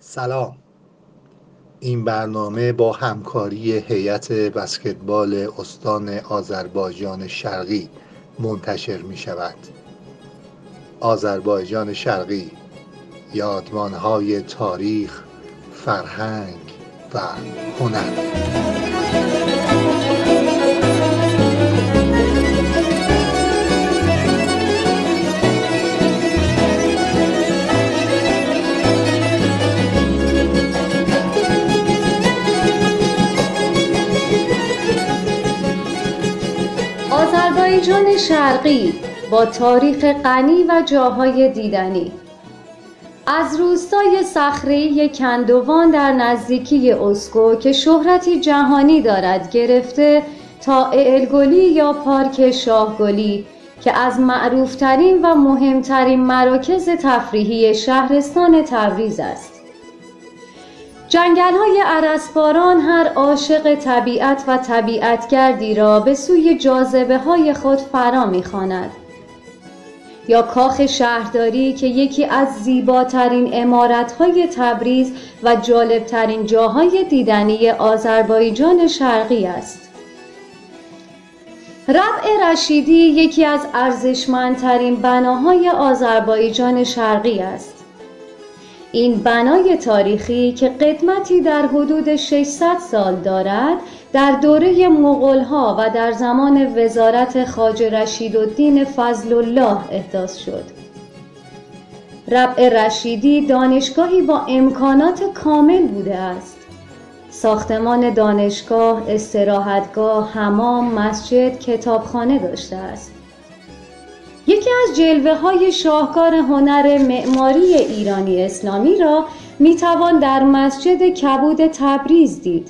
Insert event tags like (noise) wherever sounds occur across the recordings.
سلام. این برنامه با همکاری هیئت بسکتبال استان آذربایجان شرقی منتشر می شود آذربایجان شرقی یادمانهای تاریخ فرهنگ و هنر. شرقی با تاریخ غنی و جاهای دیدنی. از روستای صخره‌ای کندوان در نزدیکی اسکو که شهرتی جهانی دارد گرفته تا اعلگلی یا پارک شاهگلی که از معروفترین و مهمترین مراکز تفریحی شهرستان تبریز است. جنگل های عرسباران هر عاشق طبیعت و طبیعتگردی را به سوی جاذبه های خود فرا می‌خواند. یا کاخ شهرداری که یکی از زیباترین امارتهای تبریز و جالبترین جاهای دیدنی آذربایجان شرقی است. ربع رشیدی یکی از ارزشمندترین بناهای آذربایجان شرقی است. این بنای تاریخی که قدمتی در حدود 600 سال دارد در دوره مغولها و در زمان وزارت خواجه رشیدالدین فضل الله احداث شد. ربع رشیدی دانشگاهی با امکانات کامل بوده است. ساختمان دانشگاه، استراحتگاه، حمام، مسجد، کتابخانه داشته است. یکی از جلوه های شاهکار هنر معماری ایرانی اسلامی را می توان در مسجد کبود تبریز دید.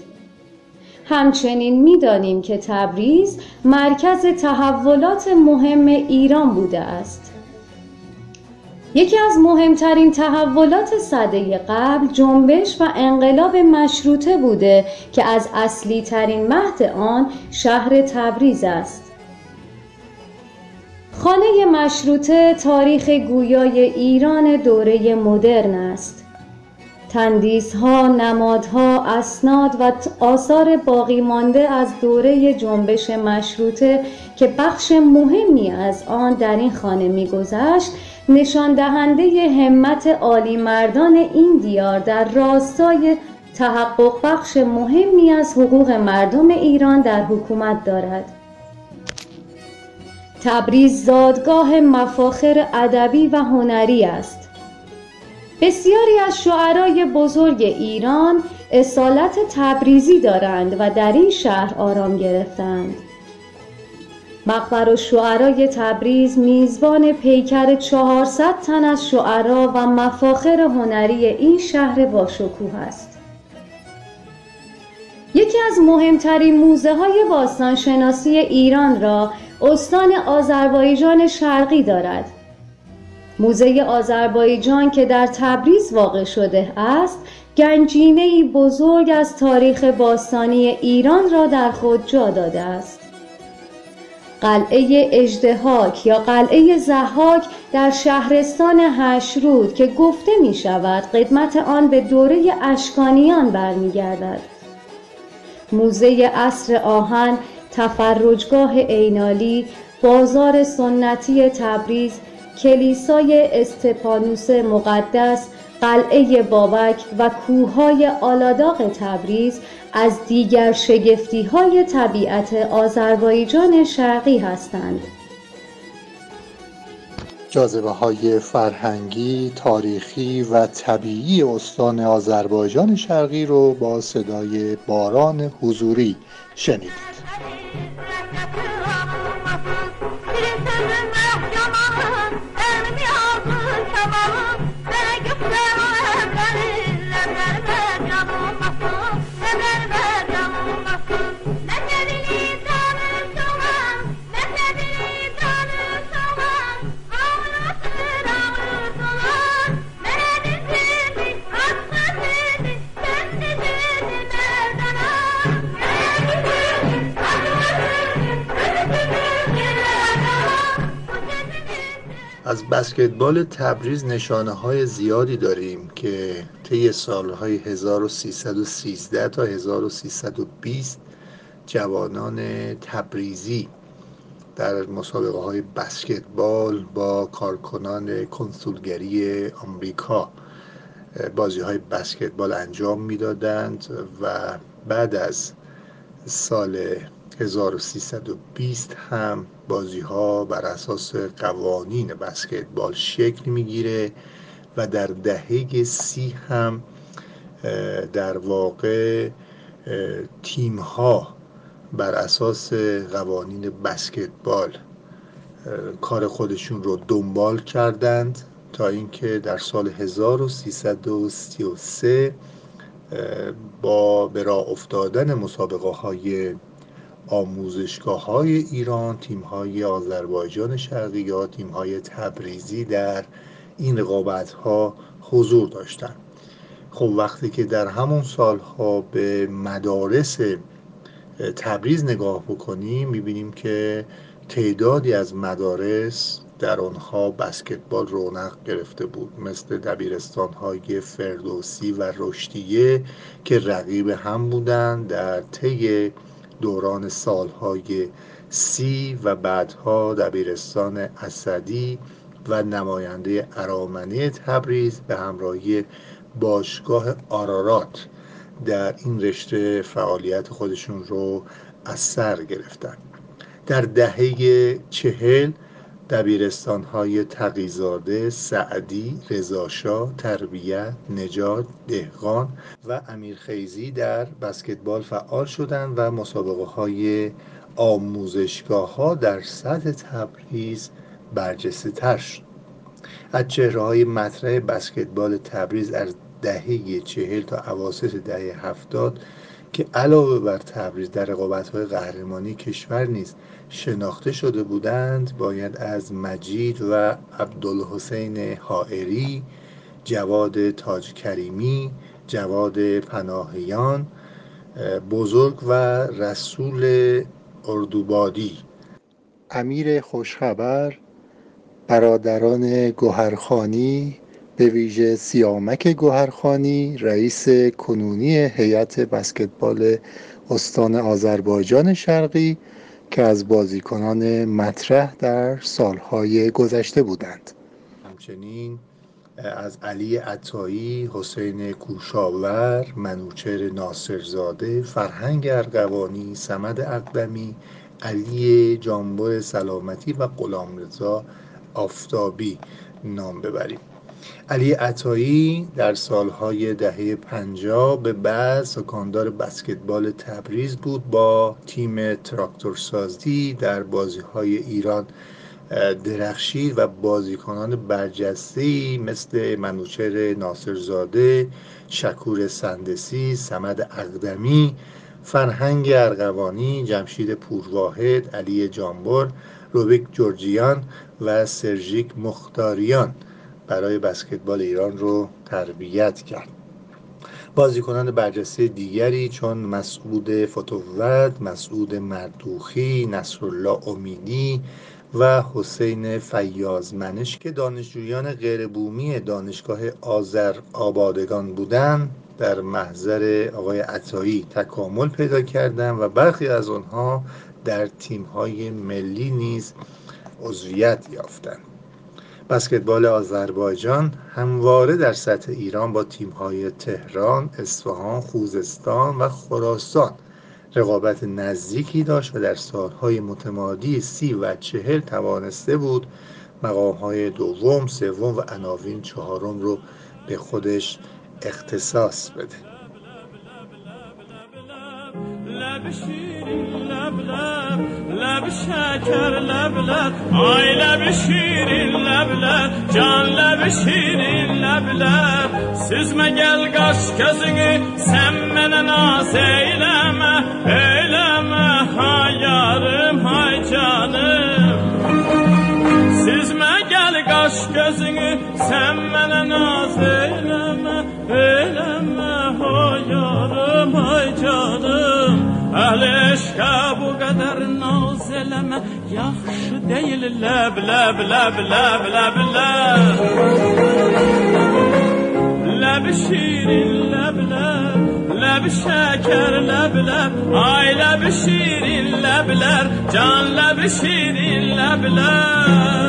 همچنین می‌دانیم که تبریز مرکز تحولات مهم ایران بوده است. یکی از مهمترین تحولات صده قبل جنبش و انقلاب مشروطه بوده که از اصلی ترین مهد آن شهر تبریز است. خانه مشروطه تاریخ گویای ایران دوره مدرن است. تندیسها، نمادها، اسناد و آثار باقی مانده از دوره جنبش مشروطه که بخش مهمی از آن در این خانه میگذشت نشان دهنده همت عالی مردان این دیار در راستای تحقق بخش مهمی از حقوق مردم ایران در حکومت دارد. تبریز زادگاه مفاخر ادبی و هنری است. بسیاری از شعرای بزرگ ایران اصالت تبریزی دارند و در این شهر آرام گرفتند. مقبر شعرای تبریز میزبان پیکر چهارصد تن از شعرا و مفاخر هنری این شهر باشکوه است. یکی از مهمترین موزه های باستانشناسی ایران را استان آذربایجان شرقی دارد. موزه آذربایجان که در تبریز واقع شده است گنجینه بزرگ از تاریخ باستانی ایران را در خود جا داده است. قلعه اژدهاک یا قلعه زحاک در شهرستان هشرود که گفته می شود قدمت آن به دوره اشکانیان برمیگردد. موزه اصر آهن تفرجگاه عینالی بازار سنتی تبریز کلیسای استپانوس مقدس قلعه بابک و کوههای آلاداغ تبریز از دیگر شگفتی های طبیعت آذربایجان شرقی هستند. جاذبه های فرهنگی، تاریخی و طبیعی استان آذربایجان شرقی رو با صدای باران حضوری شنیدید بسکتبال تبریز نشانه های زیادی داریم که طی سالهای 1313 تا 1320 جوانان تبریزی در مسابقه های بسکتبال با کارکنان کنسولگری آمریکا بازی های بسکتبال انجام می‌دادند و بعد از سال 1320 هم بازی ها بر اساس قوانین بسکتبال شکل می‌گیره و در دهه سی هم در واقع تیم ها بر اساس قوانین بسکتبال کار خودشون رو دنبال کردند تا اینکه در سال 1333 با به راه افتادن مسابقه های آموزشگاه های ایران تیم های آذربایجان شرقی یا تیم های تبریزی در این رقابت ها حضور داشتند. خب وقتی که در همون سالها به مدارس تبریز نگاه بکنیم می‌بینیم که تعدادی از مدارس در آنها بسکتبال رونق گرفته بود. مثل دبیرستان های فردوسی و رشدیه که رقیب هم بودند در طی دوران سالهای سی و بعدها دبیرستان اسدی و نماینده ارامنه تبریز به همراهی باشگاه آرارات در این رشته فعالیت خودشون رو از سر گرفتن. در دهه چهل دبیرستان های تقیزاده، سعدی، رزاشا، تربیت، نجات، دهقان و امیرخیزی در بسکتبال فعال شدند و مسابقه های آموزشگاه ها در سطح تبریز برجسته تر شد. از چهره های مطرح بسکتبال تبریز از دهه چهل تا عواسط دهه هفتاد که علاوه بر تبریز در رقابت های قهرمانی کشور نیز شناخته شده بودند باید از مجید و عبدالحسین حائری جواد تاج کریمی جواد پناهیان بزرگ و رسول اردوبادی. امیر خوشخبر برادران گوهرخانی به ویژه سیامک گوهرخانی رئیس کنونی هیئت بسکتبال استان آذربایجان شرقی که از بازیکنان مطرح در سالهای گذشته بودند. همچنین از علی عطایی، حسین کوشاور، منوچر ناصرزاده، فرهنگ ارقوانی، سمد اقدمی، علی جانبر سلامتی و غلامرضا آفتابی نام ببریم. علی عطایی در سالهای دهه پنجاه به بعد سکاندار بسکتبال تبریز بود با تیم تراکتورسازی در بازی های ایران درخشید و بازیکنان برجسته مثل منوچر ناصرزاده شکور سندسی سمد اقدمی فرهنگ ارغوانی جمشید پورواحد علی جانبر روبیک جورجیان و سرژیک مختاریان. برای بسکتبال ایران رو تربیت کرد. بازیکنان برجسته دیگری چون مسعود فتوت، مسعود مردوخی، نصرالله امیدی و حسین فیازمنش که دانشجویان غیربومی دانشگاه آذر آبادگان بودند در محضر آقای عطایی تکامل پیدا کردند و برخی از آنها در تیم‌های ملی نیز عضویت یافتند. بسکتبال آذربایجان همواره در سطح ایران با تیم‌های تهران، اصفهان، خوزستان و خراسان رقابت نزدیکی داشت و در سالهای متمادی سی و چهل توانسته بود مقامهای دوم، سوم و عناوین چهارم رو به خودش اختصاص بده bir şeker lebler Aile bir şirin lebler Canle bir şirin lebler Süzme gel kaş gözünü Sen bana naz eyleme Eyleme ha yarım hay canım. Süzme gel kaş gözünü Sen bana naz eyleme Eyleme ha yarım hay canım. Ehli eşkabı yaxşı deyil ləb ləb ləb ləb ləb ləb Ləb şirin ləb ləb ləb şəkər ləb ləb ay ləb şirin ləblər can ləb şirin ləblər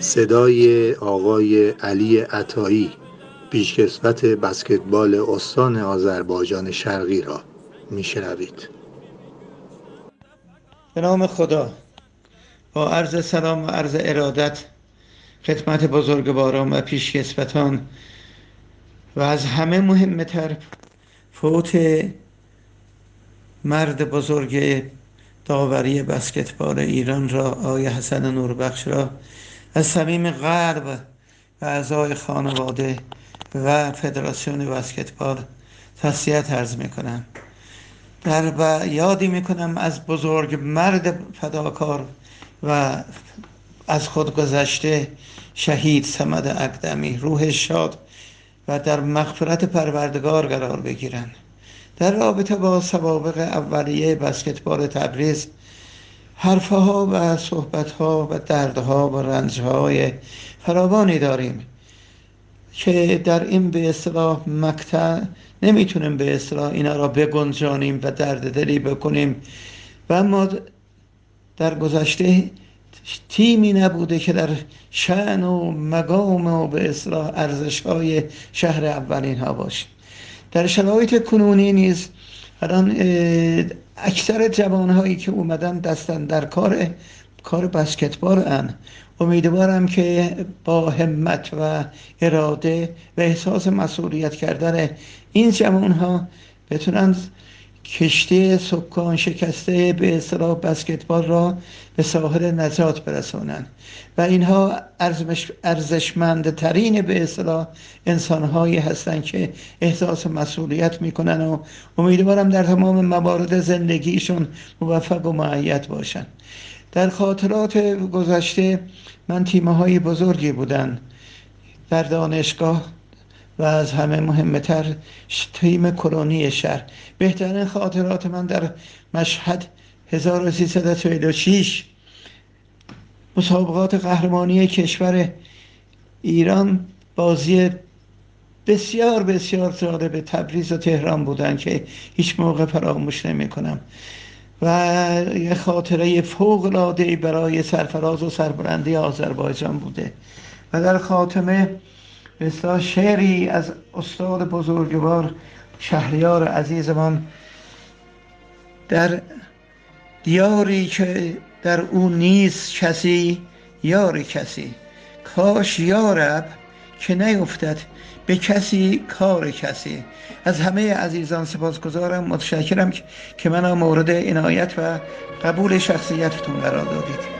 صدای آقای علی عطایی پیشکسوت بسکتبال استان آذربایجان شرقی را میشنوید. به نام خدا با عرض سلام و عرض ارادت خدمت بزرگواران و پیشکسوتان و از همه مهمتر فوت مرد بزرگ داوری بسکتبال ایران را آقای حسن نوربخش را از صمیم قلب و اعضای خانواده و فدراسیون بسکتبال تسلیت عرض می‌کنم. در و یادی می‌کنم از بزرگ مرد فداکار و از خود گذشته شهید سمد اقدمی روح شاد و در مغفرت پروردگار قرار بگیرند. در رابطه با سوابق اولیه بسکتبال تبریز حرفها و صحبتها و دردها و رنجهای فراوانی داریم که در این به اصطلاح مقطع نمی‌تونیم به اصطلاح اینا را بگنجانیم و درد دلی بکنیم. و اما در گذشته تیمی نبوده که در شعن و مقام و به اصلاح ارزش های شهر اولین ها باشه در شرایط کنونی نیز الان اکثر جوان هایی که اومدن دستن در کار کار بسکتبال ان. امیدوارم که با همت و اراده و احساس مسئولیت کردن این جوان ها بتونن کشتی سکان شکسته به اصطلاح بسکتبال را به ساحل نجات برسونن و اینها ارزشمندترین به اصطلاح انسانهایی هستند که احساس مسئولیت می‌کنن و امیدوارم در تمام موارد زندگیشون موفق و معید باشن. در خاطرات گذشته من تیمه های بزرگی بودن در دانشگاه و از همه مهمتر تیم کرونی شهر. بهترین خاطرات من در مشهد 1346 مسابقات قهرمانی کشور ایران بازی بسیار بسیار به تبریز و تهران بودن که هیچ موقع فراموش نمی کنم. و یه خاطره فوق العاده برای سرفراز و سربلندی آذربایجان بوده. و در خاتمه به شعری از استاد بزرگوار شهریار عزیزمان در دیاری که در او نیست کسی یار کسی. کاش یارب که نیفتد به کسی کار کسی. از همه عزیزان سپاسگزارم متشکرم که من مورد عنایت و قبول شخصیتتون قرار دادید.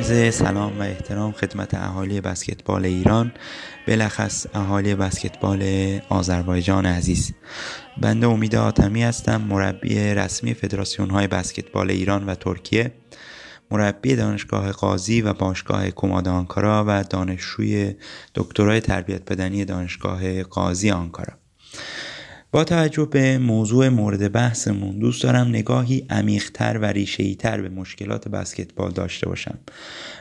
عرض سلام و احترام خدمت اهالی بسکتبال ایران بلخص اهالی بسکتبال آذربایجان عزیز. بنده امید آتمی هستم مربی رسمی فدراسیون های بسکتبال ایران و ترکیه مربی دانشگاه قاضی و باشگاه کماد آنکارا و دانشجوی دکترای تربیت بدنی دانشگاه قاضی آنکارا. با توجه به موضوع مورد بحثمون دوست دارم نگاهی عمیقتر و ریشه‌ایتر به مشکلات بسکتبال داشته باشم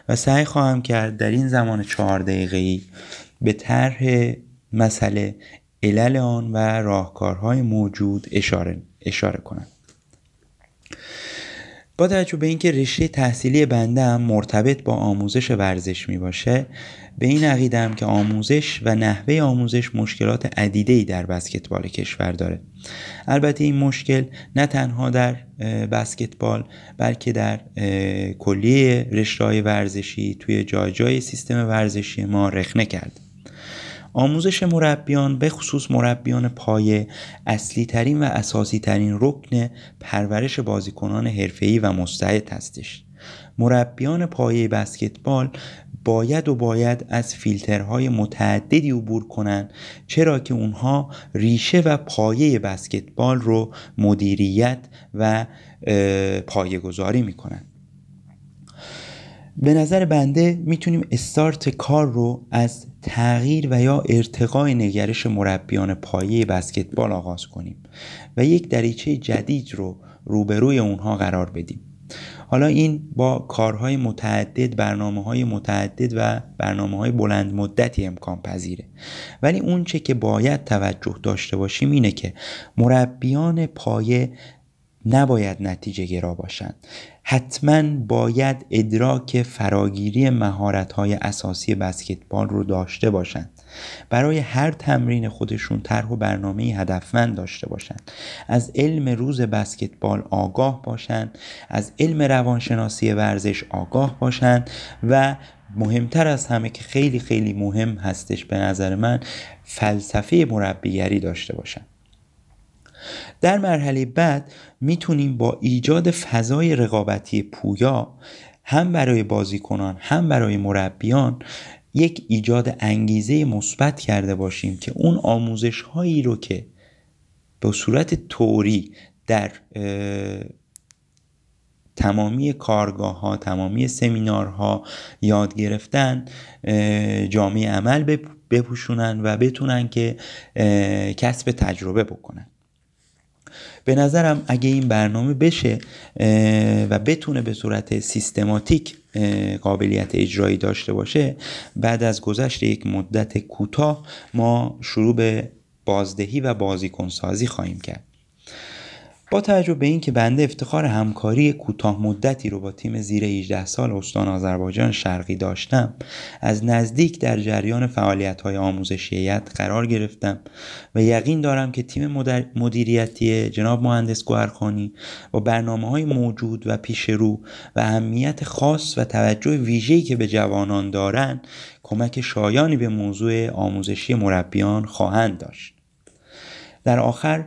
و سعی خواهم کرد در این زمان چهار دقیقه‌ای به طرح مسئله علل آن و راهکارهای موجود اشاره, اشاره کنم. با توجه به اینکه رشته تحصیلی بنده هم مرتبط با آموزش ورزش می باشه به این عقیدم که آموزش و نحوه آموزش مشکلات عدیده در بسکتبال کشور داره. البته این مشکل نه تنها در بسکتبال بلکه در کلیه رشته ورزشی توی جای جای سیستم ورزشی ما رخنه کرد آموزش مربیان به خصوص مربیان پایه اصلی ترین و اساسی ترین رکن پرورش بازیکنان حرفه‌ای و مستعد هستش. مربیان پایه بسکتبال باید و باید از فیلترهای متعددی عبور کنند چرا که اونها ریشه و پایه بسکتبال رو مدیریت و پایه گذاری می‌کنن به نظر بنده می‌تونیم استارت کار رو از تغییر و یا ارتقای نگرش مربیان پایه بسکتبال آغاز کنیم و یک دریچه جدید رو روبروی اونها قرار بدیم. حالا این با کارهای متعدد برنامه های متعدد و برنامه های بلند مدتی امکان پذیره. ولی اون چه که باید توجه داشته باشیم اینه که مربیان پایه نباید نتیجه گرا باشند حتما باید ادراک فراگیری مهارت های اساسی بسکتبال رو داشته باشند برای هر تمرین خودشون طرح و برنامه هدفمند داشته باشند از علم روز بسکتبال آگاه باشند از علم روانشناسی ورزش آگاه باشند و مهمتر از همه که خیلی خیلی مهم هستش به نظر من فلسفه مربیگری داشته باشند در مرحله بعد می‌تونیم با ایجاد فضای رقابتی پویا هم برای بازیکنان هم برای مربیان یک ایجاد انگیزه مثبت کرده باشیم که اون آموزش هایی رو که به صورت توری در تمامی کارگاه ها تمامی سمینارها یاد گرفتن جامعه عمل بپوشونن و بتونن که کسب تجربه بکنن. به نظرم اگه این برنامه بشه و بتونه به صورت سیستماتیک قابلیت اجرایی داشته باشه بعد از گذشت یک مدت کوتاه ما شروع به بازدهی و بازیکنسازی خواهیم کرد. با توجه به اینکه بنده افتخار همکاری کوتاه مدتی رو با تیم زیر 18 سال استان آذربایجان شرقی داشتم از نزدیک در جریان فعالیت های آموزشیت قرار گرفتم و یقین دارم که تیم مدیریتی جناب مهندس گوهرخانی با برنامه های موجود و پیش رو و اهمیت خاص و توجه ویژه‌ای که به جوانان دارند کمک شایانی به موضوع آموزشی مربیان خواهند داشت. در آخر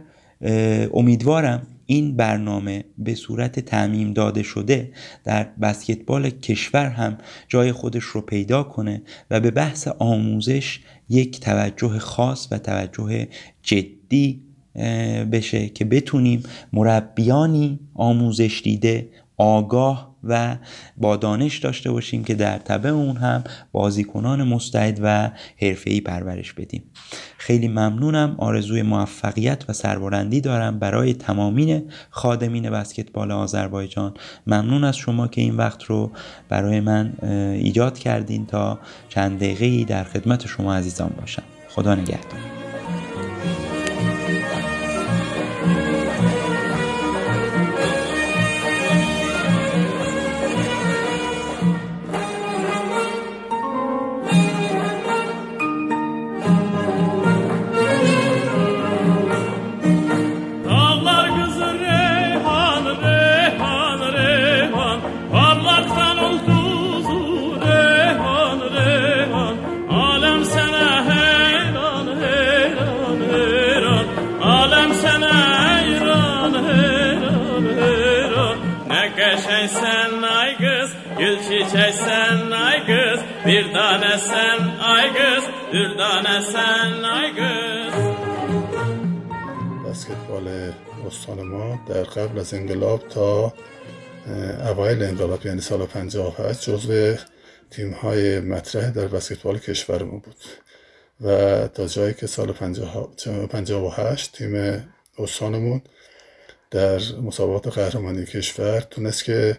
امیدوارم این برنامه به صورت تعمیم داده شده در بسکتبال کشور هم جای خودش رو پیدا کنه و به بحث آموزش یک توجه خاص و توجه جدی بشه که بتونیم مربیانی آموزش دیده آگاه و با دانش داشته باشیم که در طبع اون هم بازیکنان مستعد و حرفه‌ای پرورش بدیم. خیلی ممنونم. آرزوی موفقیت و سربلندی دارم برای تمامین خادمین بسکتبال آذربایجان. ممنون از شما که این وقت رو برای من ایجاد کردین تا چند دقیقه در خدمت شما عزیزان باشم. خدا نگهدار. Bir tane sen ay kız. Bir tane sen ay kız. بسکتبال استان ما در قبل از انقلاب تا اوایل انقلاب یعنی سال 58 جزو تیم های مطرح در بسکتبال کشورمون بود و تا جایی که سال 58 تیم استانمون در مسابقات قهرمانی کشور تونست که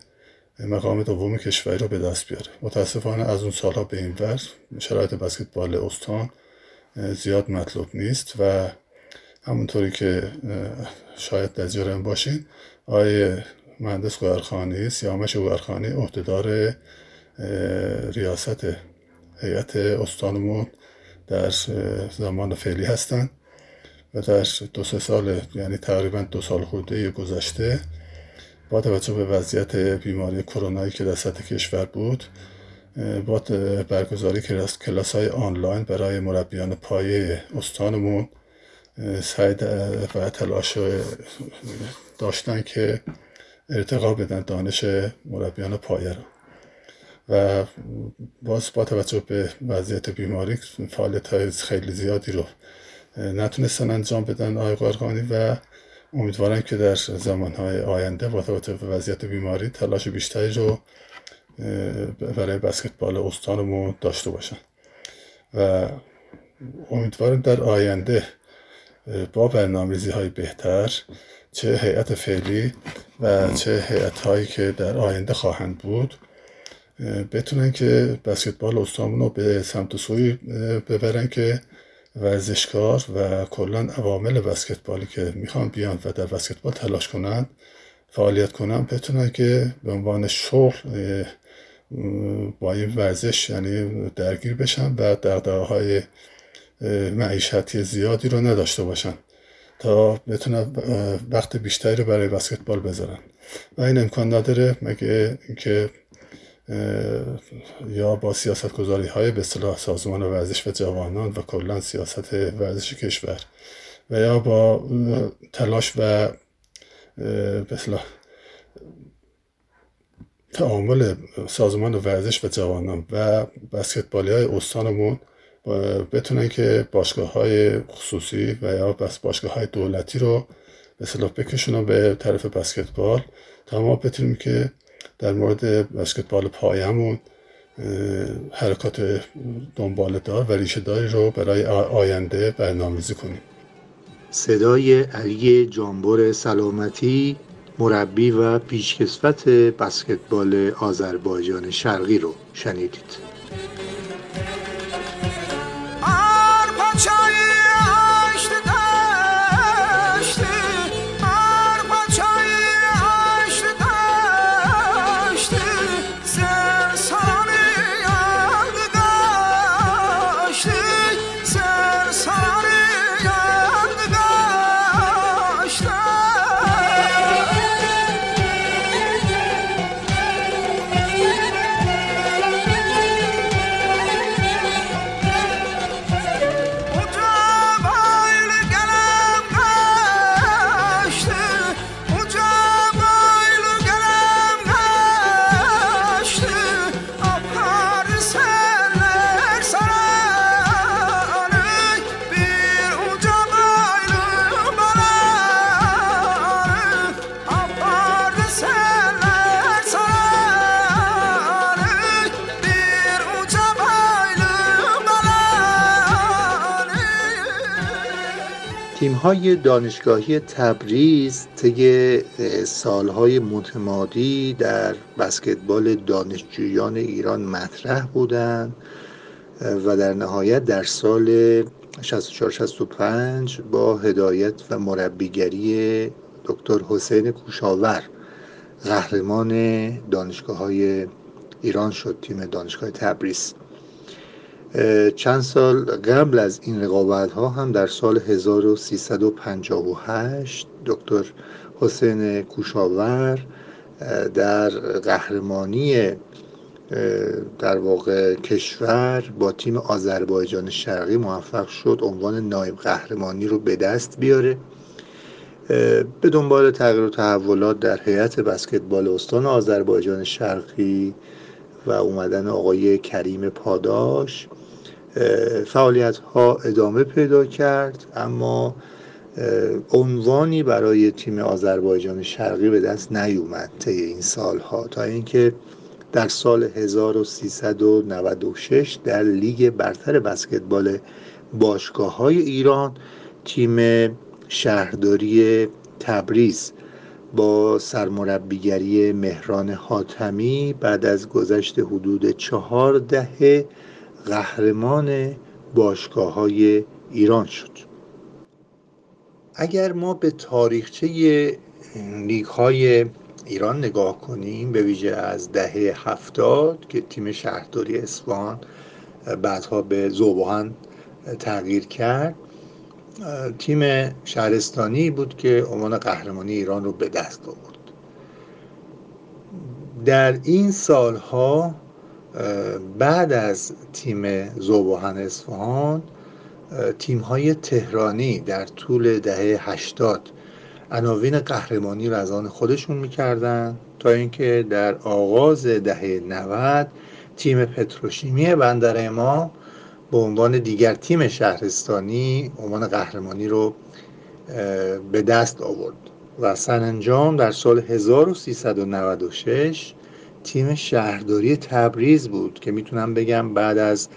مقام دوم کشوری رو به دست بیاره. متاسفانه از اون سالها به این ور شرایط بسکتبال استان زیاد مطلوب نیست و همونطوری که شاید در جرم باشین آقای مهندس گوهرخانی سیامش گوهرخانی عهدهدار ریاست هیئت استانمون در زمان فعلی هستند و در دو سه سال یعنی تقریبا دو سال خورده گذشته با توجه به وضعیت بیماری کرونایی که در سطح کشور بود با برگزاری کلاس های آنلاین برای مربیان پایه استانمون سعی و تلاش داشتن که ارتقا بدن دانش مربیان پایه رو و باز با توجه به وضعیت بیماری فعالیت های خیلی زیادی رو نتونستن انجام بدن آقای قارخانی و امیدوارم که در زمانهای آینده با توجه به وضعیت بیماری تلاش بیشتری رو برای بسکتبال استانمون داشته باشن. و امیدوارم در آینده با برنامه‌ریزی های بهتر چه هیئت فعلی و چه هیئت هایی که در آینده خواهند بود بتونن که بسکتبال استانمون به سمت سوی ببرن که ورزشکار و کلا عوامل بسکتبالی که می‌خوان بیان و در بسکتبال تلاش کنن فعالیت کنن بتونن که به عنوان شغل با این ورزش یعنی درگیر بشن و دقدقه های معیشتی زیادی رو نداشته باشن تا بتونن وقت بیشتری رو برای بسکتبال بذارن. و این امکان نداره مگه اینکه یا با سیاست گذاری های به صلاح سازمان ورزش و جوانان و کلا سیاست ورزش کشور و یا با تلاش و به صلاح تعامل سازمان ورزش و جوانان و بسکتبالی های استانمون بتونن که باشگاه های خصوصی و یا بس باشگاه های دولتی رو به صلاح بکشونن به طرف بسکتبال تا ما بتونیم که در مورد بسکتبال پایمون حرکات دنبال دار و ریشه داری رو برای آینده برنامه‌ریزی کنیم. صدای علی جانبر سلامتی مربی و پیشکسوت بسکتبال آذربایجان شرقی رو شنیدید. های دانشگاهی تبریز طی سالهای متمادی در بسکتبال دانشجویان ایران مطرح بودند و در نهایت در سال 64 با هدایت و مربیگری دکتر حسین کوشاور قهرمان دانشگاه های ایران شد تیم دانشگاه تبریز. چند سال قبل از این رقابت ها هم در سال 1358 دکتر حسین کوشاور در قهرمانی در واقع کشور با تیم آذربایجان شرقی موفق شد عنوان نایب قهرمانی رو به دست بیاره. به دنبال تغییر و تحولات در هیئت بسکتبال استان آذربایجان شرقی و اومدن آقای کریم پاداش. فعالیت ها ادامه پیدا کرد اما عنوانی برای تیم آذربایجان شرقی به دست نیومد طی این سالها تا اینکه در سال 1396 در لیگ برتر بسکتبال باشگاه های ایران تیم شهرداری تبریز با سرمربیگری مهران حاتمی بعد از گذشت حدود چهار دهه قهرمان باشگاه های ایران شد. اگر ما به تاریخچه لیگ های ایران نگاه کنیم به ویژه از دهه هفتاد که تیم شهرداری اسفان بعدها به زوبهان تغییر کرد تیم شهرستانی بود که عنوان قهرمانی ایران رو به دست آورد. در این سالها بعد از تیم زوبهان اصفهان تیم های تهرانی در طول دهه 80 عناوین قهرمانی رو از آن خودشون می‌کردن تا اینکه در آغاز دهه 90 تیم پتروشیمی بندر امام به عنوان دیگر تیم شهرستانی عنوان قهرمانی رو به دست آورد و سرانجام در سال 1396 تیم شهرداری تبریز بود که می‌تونم بگم بعد از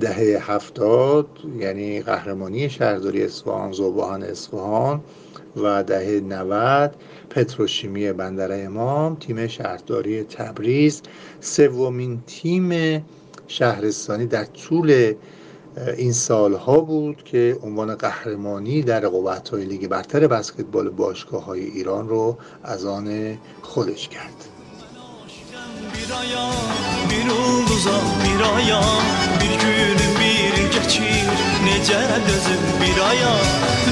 دهه هفتاد یعنی قهرمانی شهرداری اصفهان زوبهان اصفهان و دهه 90 پتروشیمی بندر امام تیم شهرداری تبریز سومین تیم شهرستانی در طول این سالها بود که عنوان قهرمانی در رقابت های لیگ برتر بسکتبال باشگاه های ایران رو از آن خودش کرد. Bir ulduza bir aya Bir günüm bir geçir Necə dözüm bir aya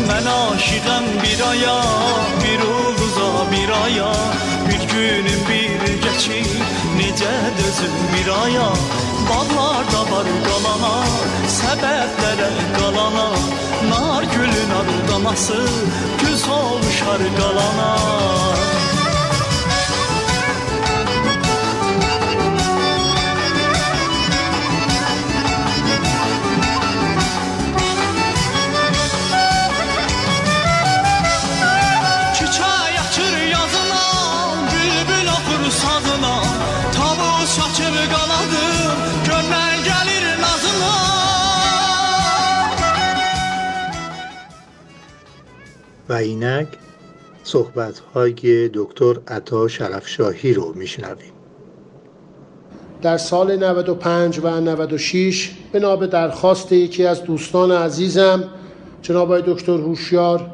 Mən aşiqəm bir aya Bir ulduza bir aya Bir günüm bir geçir Necə dözüm bir aya Bağlarda var qalana Səbəblərə qalana. Nar gülün ardaması Güz olmuşar qalana و اینک صحبت های دکتر عطا شرفشاهی رو میشنویم. در سال 95 و 96 بنا به درخواست یکی از دوستان عزیزم جناب دکتر هوشیار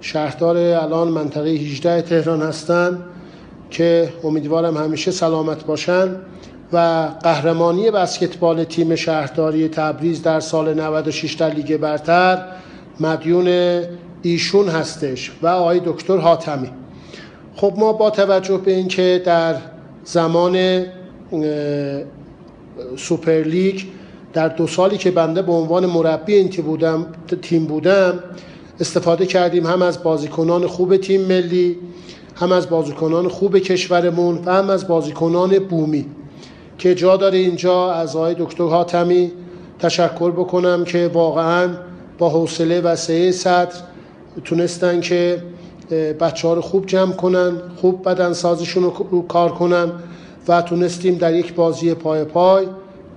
شهردار الان منطقه 18 تهران هستند که امیدوارم همیشه سلامت باشن و قهرمانی بسکتبال تیم شهرداری تبریز در سال 96 در لیگ برتر مدیون ایشون هستش و آقای دکتر حاتمی. خب ما با توجه به اینکه در زمان سوپر لیگ در دو سالی که بنده به عنوان مربی این بودم تیم بودم استفاده کردیم هم از بازیکنان خوب تیم ملی هم از بازیکنان خوب کشورمون و هم از بازیکنان بومی. که جا داره اینجا از آقای دکتر حاتمی تشکر بکنم که واقعا با حوصله و سعه صدر تونستن که بچه ها رو خوب جمع کنن خوب بدن سازیشون رو کار کنن و تونستیم در یک بازی پایاپای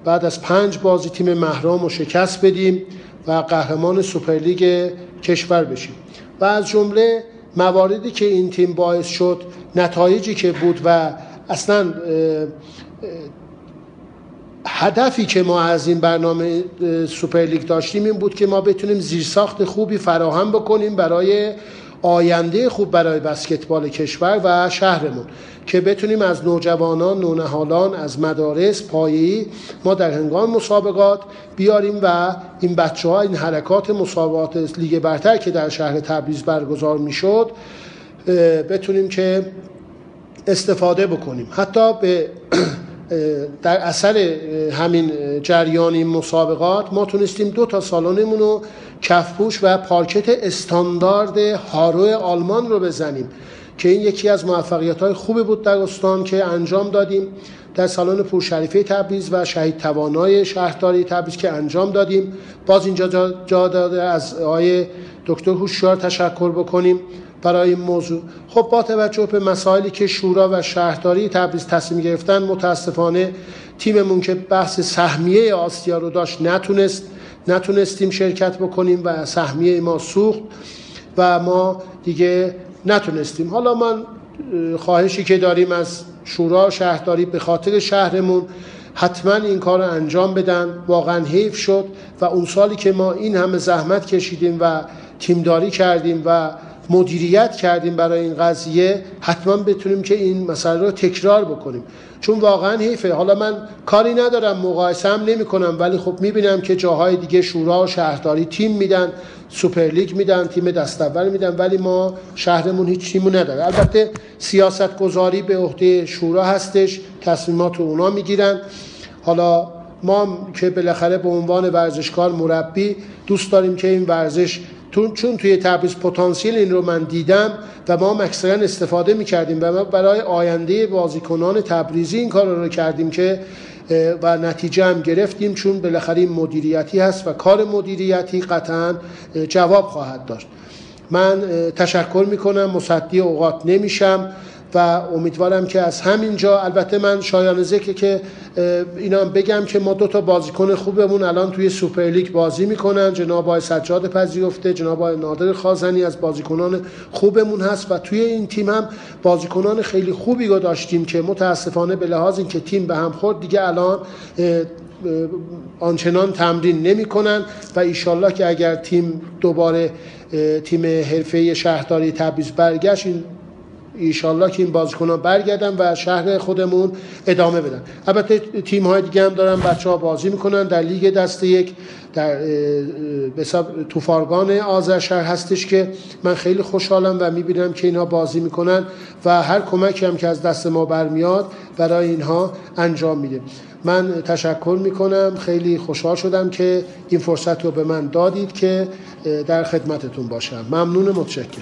بعد از پنج بازی تیم مهرام رو شکست بدیم و قهرمان سوپرلیگ کشور بشیم. و از جمله مواردی که این تیم باعث شد نتایجی که بود و اصلا هدفی که ما از این برنامه سوپرلیگ داشتیم این بود که ما بتونیم زیرساخت خوبی فراهم بکنیم برای آینده خوب برای بسکتبال کشور و شهرمون. که بتونیم از نوجوانان، نونهالان، از مدارس، پایه‌ای ما در هنگام مسابقات بیاریم و این بچه ها این حرکات مسابقات لیگ برتر که در شهر تبریز برگزار می‌شد بتونیم که استفاده بکنیم. حتی به (clears throat) در اثر همین جریان این مسابقات ما تونستیم دو تا سالنمون رو کفپوش و پارکت استاندارد هارو آلمان رو بزنیم که این یکی از موفقیت های خوبی بود در استان که انجام دادیم. در سالن پورشریفه تبریز و شهید توانای شهرداری تبریز که انجام دادیم. باز اینجا جا داده از آقای دکتر هوشیار تشکر بکنیم. برای این موضوع. خب با توجه به مسائلی که شورا و شهرداری تبریز تصمیم گرفتن متاسفانه تیممون که بحث سهمیه آسیا رو داشت نتونست نتونستیم شرکت بکنیم و سهمیه ما سوخت و ما دیگه نتونستیم. حالا من خواهشی که داریم از شورا شهرداری به خاطر شهرمون حتما این کار رو انجام بدن. واقعا حیف شد و اون سالی که ما این همه زحمت کشیدیم و تیمداری کردیم و مدیریت کردیم برای این قضیه حتما بتونیم که این مسئله رو تکرار بکنیم. چون واقعا حیفه. حالا من کاری ندارم مقایسه هم نمی کنم ولی خب می‌بینم که جاهای دیگه شورا و شهرداری تیم میدن سوپرلیگ میدن تیم دست اول میدن ولی ما شهرمون هیچ تیمو نداره البته سیاست گذاری به عهده شورا هستش تصمیمات رو اونا می‌گیرن. حالا ما که بالاخره به عنوان ورزشکار مربی دوست داریم که این ورزش چون توی تبریز پتانسیل این رو من دیدم و ما اکثرا استفاده می کردیم و ما برای آینده بازیکنان تبریزی این کار رو کردیم که و نتیجه هم گرفتیم چون بالاخره مدیریتی هست و کار مدیریتی قطعا جواب خواهد داشت. من تشکر می‌کنم. مصدی اوقات نمیشم. و امیدوارم که از همین جا البته من شایان ذکر که اینا بگم که ما دو تا بازیکن خوبمون الان توی سوپرلیگ بازی می‌کنن. جناب آقای سجاد پذیرفته جناب آقای نادر خازنی از بازیکنان خوبمون هست و توی این تیم هم بازیکنان خیلی خوبی رو داشتیم که متاسفانه به لحاظ اینکه تیم به هم خورد دیگه الان آنچنان تمرین نمی‌کنن و ایشالله که اگر تیم دوباره تیم حرفه شهرداری تبریز برگشت این ایشالله که این بازیکنان برگردن و شهر خودمون ادامه بدن. البته تیم های دیگه هم دارن بچه ها بازی می‌کنن در لیگ دست یک در توفارگان آذرشهر هستش که من خیلی خوشحالم و می‌بینم که اینها بازی می‌کنن و هر کمکی هم که از دست ما برمیاد برای اینها انجام میده. من تشکر می‌کنم. خیلی خوشحال شدم که این فرصت رو به من دادید که در خدمتتون باشم. ممنون متشکر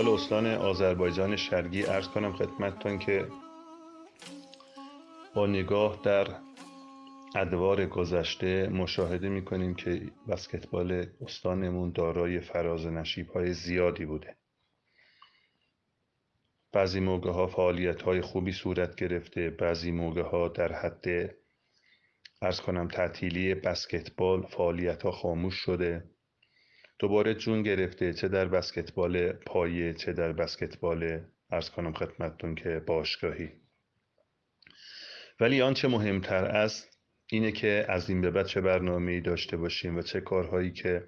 با بسکتبال استان آذربایجان شرقی ارز کنم خدمتتون که با نگاه در ادوار گذشته مشاهده می‌کنیم که بسکتبال استانمون دارای فراز نشیب های زیادی بوده. بعضی موقع ها فعالیت های خوبی صورت گرفته بعضی موقع ها در حد ارز کنم تعطیلی بسکتبال فعالیت ها خاموش شده. دوباره جون گرفته چه در بسکتبال پایه چه در بسکتبال ارز کنم خدمتتون که باشگاهی ولی آنچه مهمتر است اینه که از این به بعد چه برنامه داشته باشیم و چه کارهایی که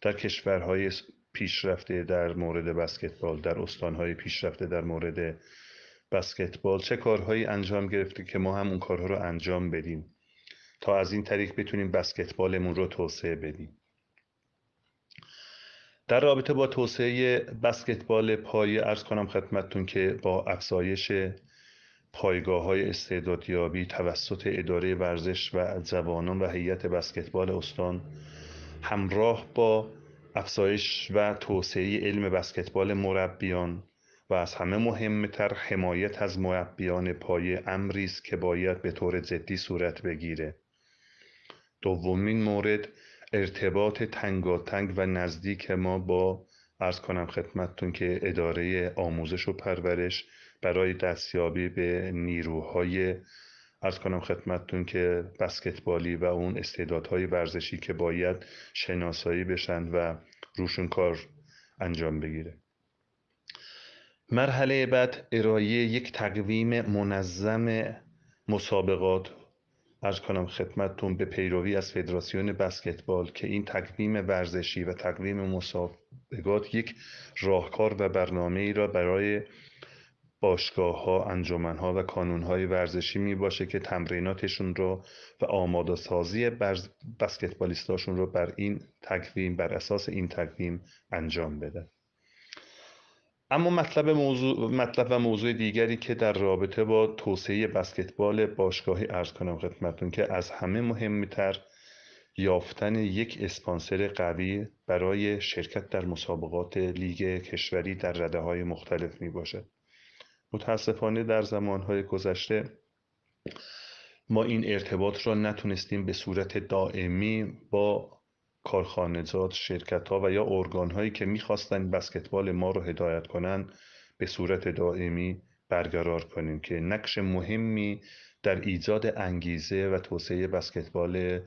در کشورهای پیشرفته در مورد بسکتبال در استانهای پیشرفته در مورد بسکتبال چه کارهایی انجام گرفته که ما هم اون کارها رو انجام بدیم. تا از این طریق بتونیم بسکتبالمون رو توسعه بدیم. در رابطه با توسعه بسکتبال پایه ارز کنم خدمتتون که با افزایش پایگاه های استعدادیابی توسط اداره ورزش و جوانان و هیئت بسکتبال استان همراه با افزایش و توسعه علم بسکتبال مربیان و از همه مهمتر حمایت از مربیان پایه امری است که باید به طور جدی صورت بگیره. دومین مورد ارتباط تنگاتنگ و نزدیک ما با ارز کنم خدمتتون که اداره آموزش و پرورش برای دستیابی به نیروهای ارز کنم خدمتتون که بسکتبالی و اون استعدادهای ورزشی که باید شناسایی بشن و روشون کار انجام بگیره. مرحله بعد ارائه یک تقویم منظم مسابقات ارز کنم خدمتتون به پیروی از فدراسیون بسکتبال که این تقویم ورزشی و تقویم مسابقات یک راهکار و برنامه ای را برای باشگاه ها، انجمن ها و کانون های ورزشی می باشه که تمریناتشون رو و آماده سازی بسکتبالیستاشون رو بر این تقویم بر اساس این تقویم انجام بده. اما مطلب, موضوع، مطلب و موضوع دیگری که در رابطه با توسعه بسکتبال باشگاهی ارز کنم خدمتون که از همه مهمتر یافتن یک اسپانسر قوی برای شرکت در مسابقات لیگ کشوری در رده های مختلف می باشد. متاسفانه در زمانهای گذشته ما این ارتباط را نتونستیم به صورت دائمی با کارخانجات شرکت ها و یا ارگان هایی که می‌خواستن بسکتبال ما رو هدایت کنن به صورت دائمی برقرار کنیم که نقش مهمی در ایجاد انگیزه و توسعه بسکتبال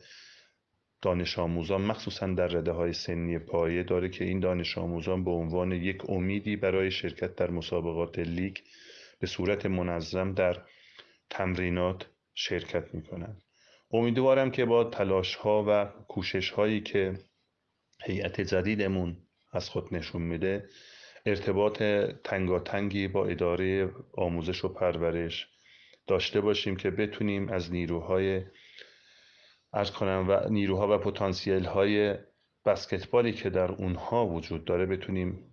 دانش آموزان مخصوصا در رده های سنی پایه داره که این دانش آموزان به عنوان یک امیدی برای شرکت در مسابقات لیگ به صورت منظم در تمرینات شرکت می کنند. امیدوارم که با تلاش ها و کوشش هایی که هیئت جدیدمون از خود نشون میده ارتباط تنگاتنگی با اداره آموزش و پرورش داشته باشیم که بتونیم از نیروهای ارز کنم و نیروها و پتانسیل های بسکتبالی که در اونها وجود داره بتونیم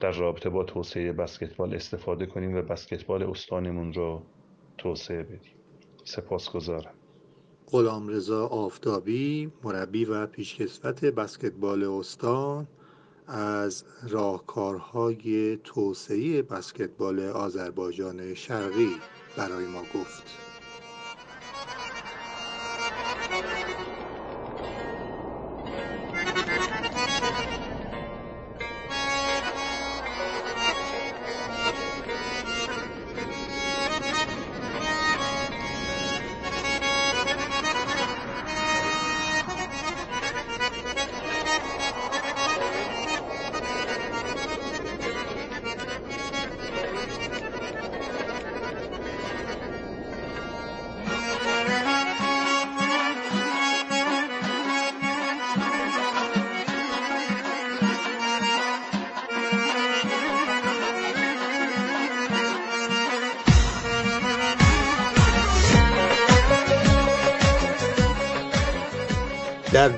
در رابطه با توسعه بسکتبال استفاده کنیم و بسکتبال استانمون رو توسعه بدیم. سپاسگزارم. غلامرضا آفتابی مربی و پیشکسوت بسکتبال استان از راهکارهای توسعه بسکتبال آذربایجان شرقی برای ما گفت.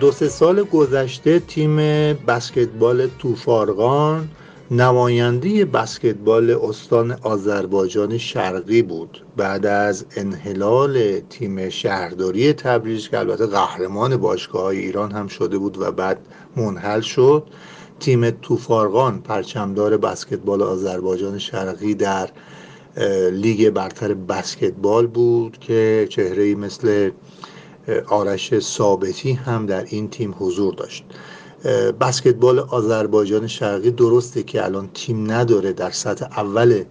دو سه سال گذشته تیم بسکتبال توفارغان نماینده بسکتبال استان آذربایجان شرقی بود. بعد از انحلال تیم شهرداری تبریز که البته قهرمان باشگاه ایران هم شده بود و بعد منحل شد تیم توفارغان پرچمدار بسکتبال آذربایجان شرقی در لیگ برتر بسکتبال بود که چهره مثل آرش ثابتی هم در این تیم حضور داشت. بسکتبال آذربایجان شرقی درسته که الان تیم نداره در سطح اول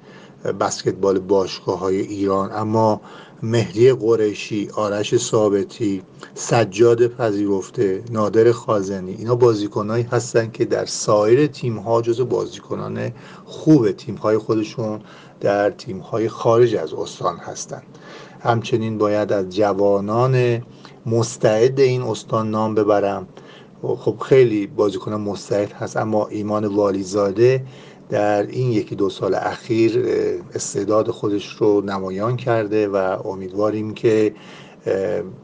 بسکتبال باشگاه های ایران اما مهدی قریشی آرش ثابتی سجاد پذیرفته نادر خازنی اینا بازیکنهایی هستن که در سایر تیم ها جز بازیکنان خوب تیم های خودشون در تیم های خارج از استان هستند همچنین باید از جوانان مستعد این استان نام ببرم. خب خیلی بازیکن مستعد هست اما ایمان والیزاده در این یکی دو سال اخیر استعداد خودش رو نمایان کرده و امیدواریم که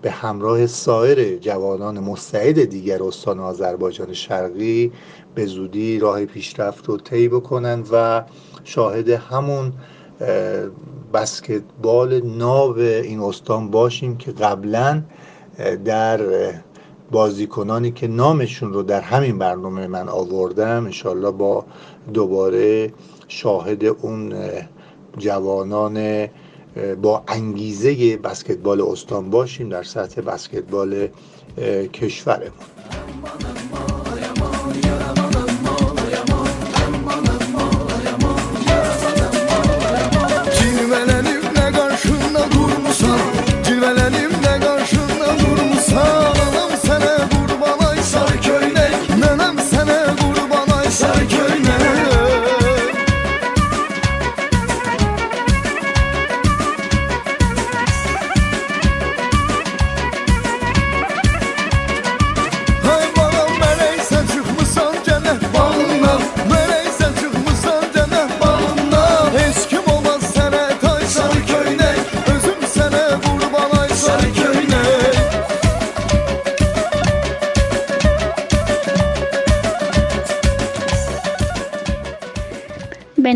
به همراه سایر جوانان مستعد دیگر استان آذربایجان شرقی به زودی راه پیشرفت رو طی بکنند و شاهد همون بسکتبال ناب این استان باشیم که قبلا در بازیکنانی که نامشون رو در همین برنامه من آوردم انشالله با دوباره شاهد اون جوانان با انگیزه بسکتبال استان باشیم در سطح بسکتبال کشورمون.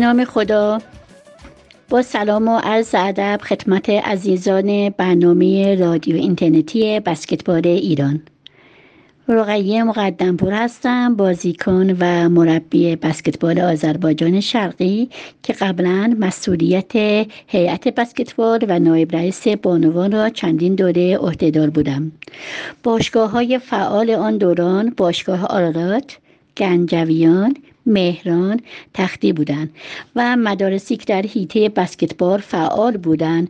نام خدا. با سلام و عرض ادب خدمت عزیزان برنامه رادیو اینترنتی بسکتبال ایران. رقیه مقدمپور هستم بازیکن و مربی بسکتبال آذربایجان شرقی که قبلا مسئولیت هیئت بسکتبال و نایب رئیس بانوان را چندین دوره عهدهدار بودم. باشگاه های فعال آن دوران باشگاه آرارات گنجویان مهران تختی بودند و مدارسی که در حیطه بسکتبال فعال بودند.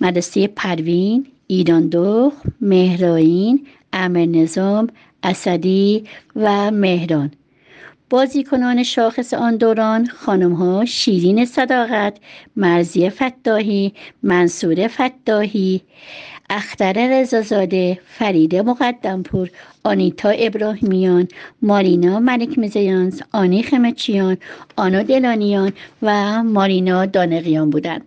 مدرسه پروین ایراندوخ مهراین امر نظام اسدی و مهران. بازیکنان شاخص آن دوران خانم ها شیرین صداقت مرزی فتاحی منصور فتاحی اختر رزازاده فریده مقدمپور آنیتا ابراهیمیان مارینا ملک میزیانز آنی خمچیان آنا دلانیان و مارینا دانقیان بودند.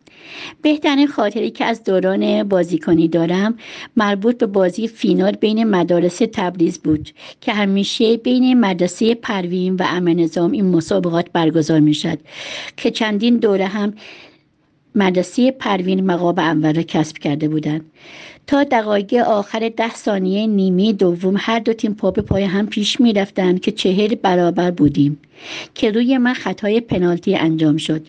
بهترین خاطری که از دوران بازیکنی دارم مربوط به بازی فینال بین مدارس تبریز بود که همیشه بین مدرسه پروین و امن نظام این مسابقات برگزار می شد که چندین دوره هم مدرسه پروین مقاب اول را کسب کرده بودند. تا دقایق آخر ده ثانیه نیمه دوم هر دو تیم پا به پای هم پیش می رفتن که چهل برابر بودیم که روی من خطای پنالتی انجام شد.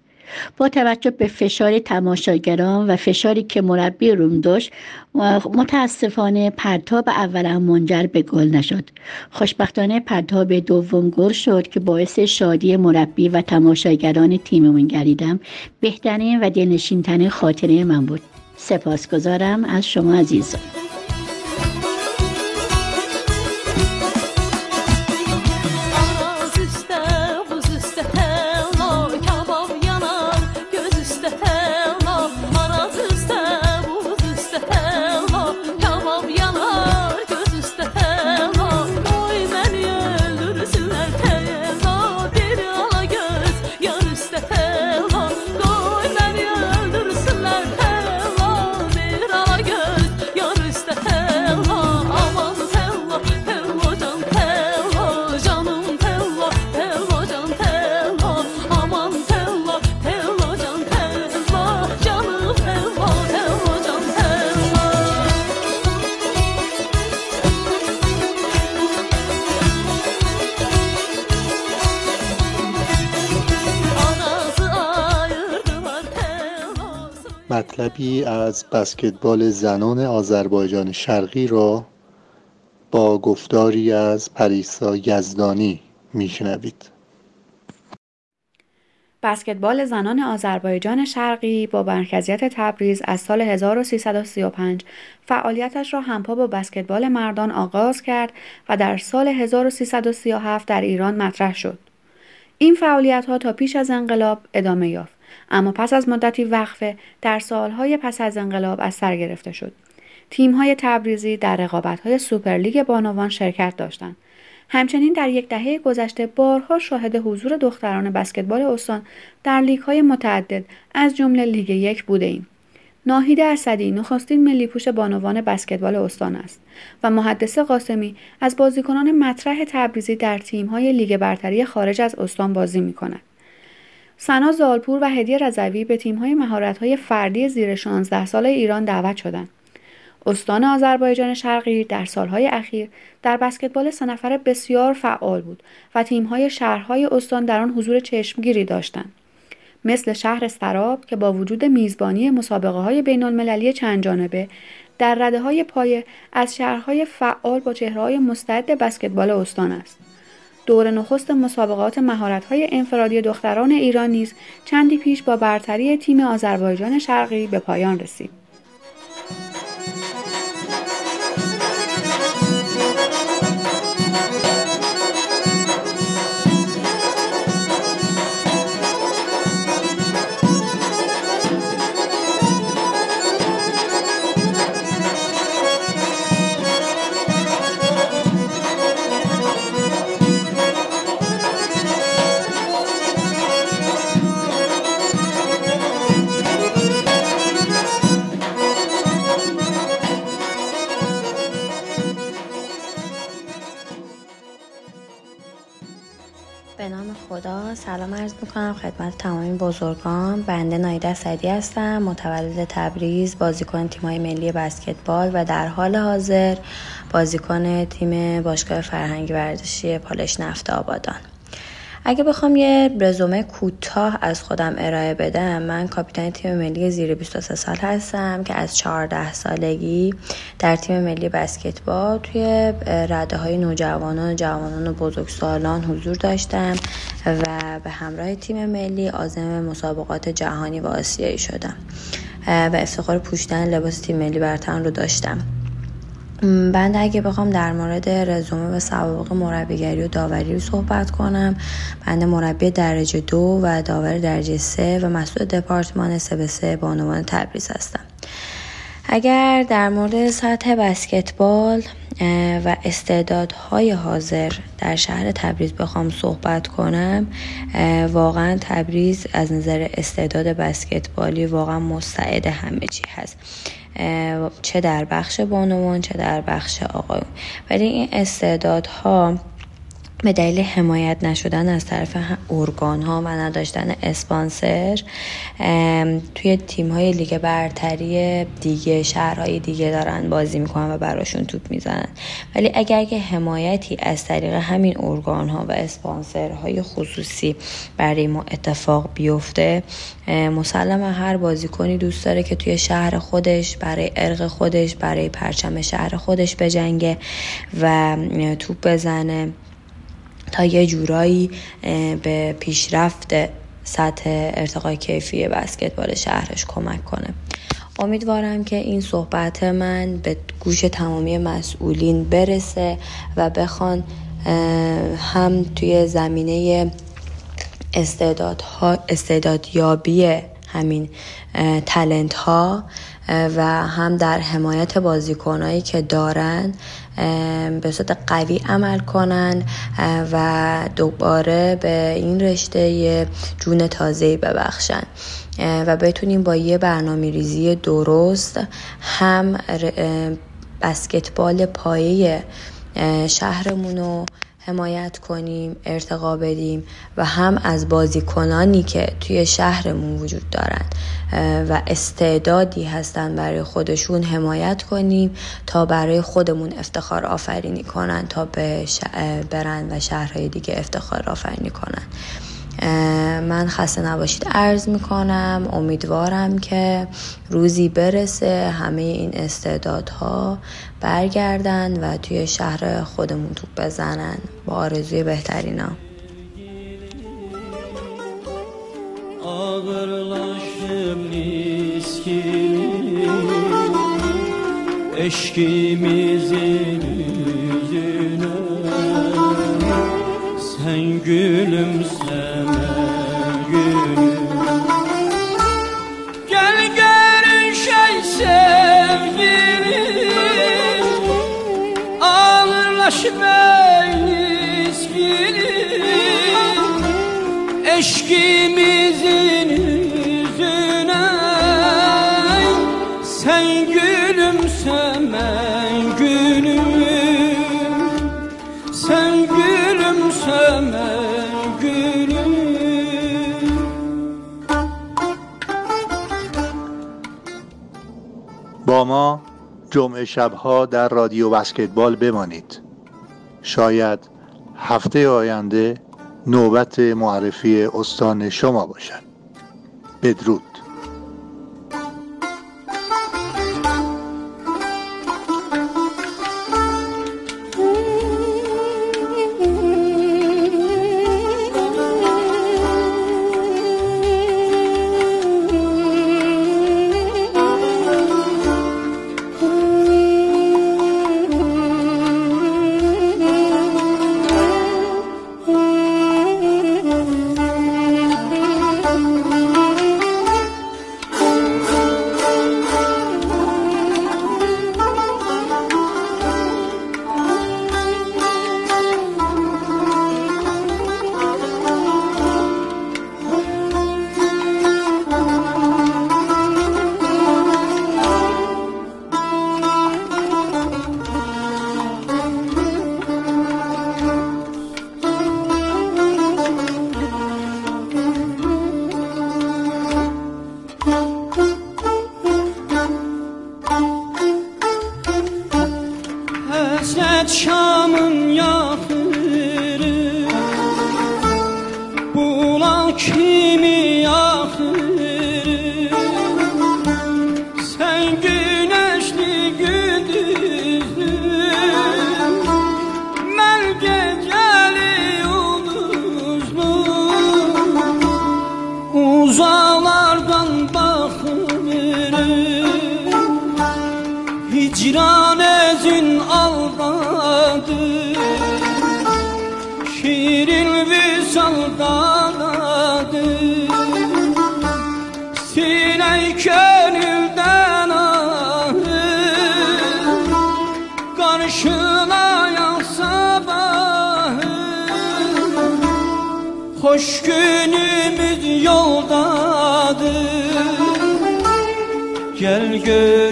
با توجه به فشار تماشاگران و فشاری که مربی روم داشت متاسفانه پرتاب اولم منجر به گل نشد. خوشبختانه پرتاب دوم گل شد که باعث شادی مربی و تماشاگران تیممون گریدم. بهترین و دلنشینترین خاطره من بود. سپاسگزارم از شما عزیزان. بسکتبال زنان آذربایجان شرقی را با گفتاری از پریسا یزدانی میشنوید بسکتبال زنان آذربایجان شرقی با مرکزیت تبریز از سال 1335 فعالیتش را همپا با بسکتبال مردان آغاز کرد و در سال 1337 در ایران مطرح شد. این فعالیت ها تا پیش از انقلاب ادامه یافت اما پس از مدتی وقفه در سالهای پس از انقلاب از سر گرفته شد. تیم‌های تبریزی در رقابت‌های سوپرلیگ بانوان شرکت داشتند. همچنین در یک دهه گذشته بارها شاهد حضور دختران بسکتبال استان در لیگ‌های متعدد از جمله لیگ یک بوده ایم. ناهید اسدی نخستین ملی پوش بانوان بسکتبال استان است و محدث قاسمی از بازیکنان مطرح تبریزی در تیم‌های لیگ برتری خارج از استان بازی می‌کند. سنا زالپور و هدیه رضوی به تیم‌های مهارت‌های فردی زیر 16 سال ایران دعوت شدند. استان آذربایجان شرقی در سالهای اخیر در بسکتبال سه نفره بسیار فعال بود و تیم‌های شهرهای استان در آن حضور چشمگیری داشتند. مثل شهر سراب که با وجود میزبانی مسابقه های بین المللی چند جانبه در رده های پایه از شهرهای فعال با چهره های مستعد بسکتبال استان است. دور نخست مسابقات مهارت‌های انفرادی دختران ایران نیز چندی پیش با برتری تیم آذربایجان شرقی به پایان رسید. بزرگان بنده نایده سدی هستم متولد تبریز بازیکن تیمای ملی بسکتبال و در حال حاضر بازیکن تیم باشگاه فرهنگی ورزشی پالش نفت آبادان. اگه بخوام یه رزومه کوتاه از خودم ارائه بدم من کاپیتان تیم ملی زیر 23 سال هستم که از 14 سالگی در تیم ملی بسکتبال توی رده های نوجوانان و جوانان و بزرگسالان حضور داشتم و به همراه تیم ملی آزم مسابقات جهانی و آسیایی شدم. و افتخار پوشیدن لباس تیم ملی برتن رو داشتم. بنده اگه بخوام در مورد رزومه و سوابق مربیگری و داوری رو صحبت کنم بنده مربی درجه دو و داور درجه سه و مسئول دپارتمان سه به سه به عنوان تبریز هستم. اگر در مورد سطح بسکتبال و استعدادهای حاضر در شهر تبریز بخوام صحبت کنم واقعا تبریز از نظر استعداد بسکتبالی واقعا مستعد همه چی هست. چه در بخش بانوان چه در بخش آقایون. ولی این استعدادها به دلیل حمایت نشدن از طرف ارگان ها و نداشتن اسپانسر توی تیم های لیگ برتری دیگه شهرهای دیگه دارن بازی می‌کنن و براشون توپ می‌زنن. ولی اگر که حمایتی از طریق همین ارگان ها و اسپانسر های خصوصی برای ما اتفاق بیفته مسلما هر بازیکنی دوست داره که توی شهر خودش برای ارق خودش برای پرچم شهر خودش بجنگه و توپ بزنه. تا یه جورایی به پیشرفت سطح ارتقای کیفی بسکتبال شهرش کمک کنه. امیدوارم که این صحبت من به گوش تمامی مسئولین برسه و بخوان هم توی زمینه استعدادها استعدادیابی همین تلنت ها و هم در حمایت بازیکنهایی که دارن به صورت قوی عمل کنن و دوباره به این رشته جون تازه‌ای ببخشن. و بتونیم با یه برنامه ریزی درست هم بسکتبال پایه شهرمون رو حمایت کنیم ارتقا بدیم و هم از بازیکنانی که توی شهرمون وجود دارن و استعدادی هستن برای خودشون حمایت کنیم تا برای خودمون افتخار آفرینی کنن تا به برن و شهرهای دیگه افتخار آفرینی کنن. من خسته نباشید. عرض می‌کنم امیدوارم که روزی برسه همه این استعدادها برگردن و توی شهر خودمون توپ بزنن. با آرزوی بهترینا. eşkimizin yüzüne sen Birleşmeyiz gelin Eşkimizin yüzüne Sen gülümse ben gülüm Sen gülümse ben gülüm با ما جمعه شبها در رادیو بسکتبال بمانید شاید هفته آینده نوبت معرفی استان شما باشد. بدرود.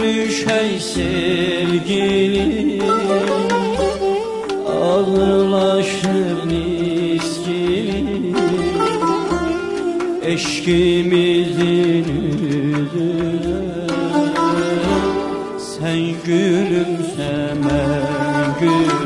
Görüş ey sevgilim Ağırlaşır miskinim Eşkimizin yüzüne Sen gülümseme gülüm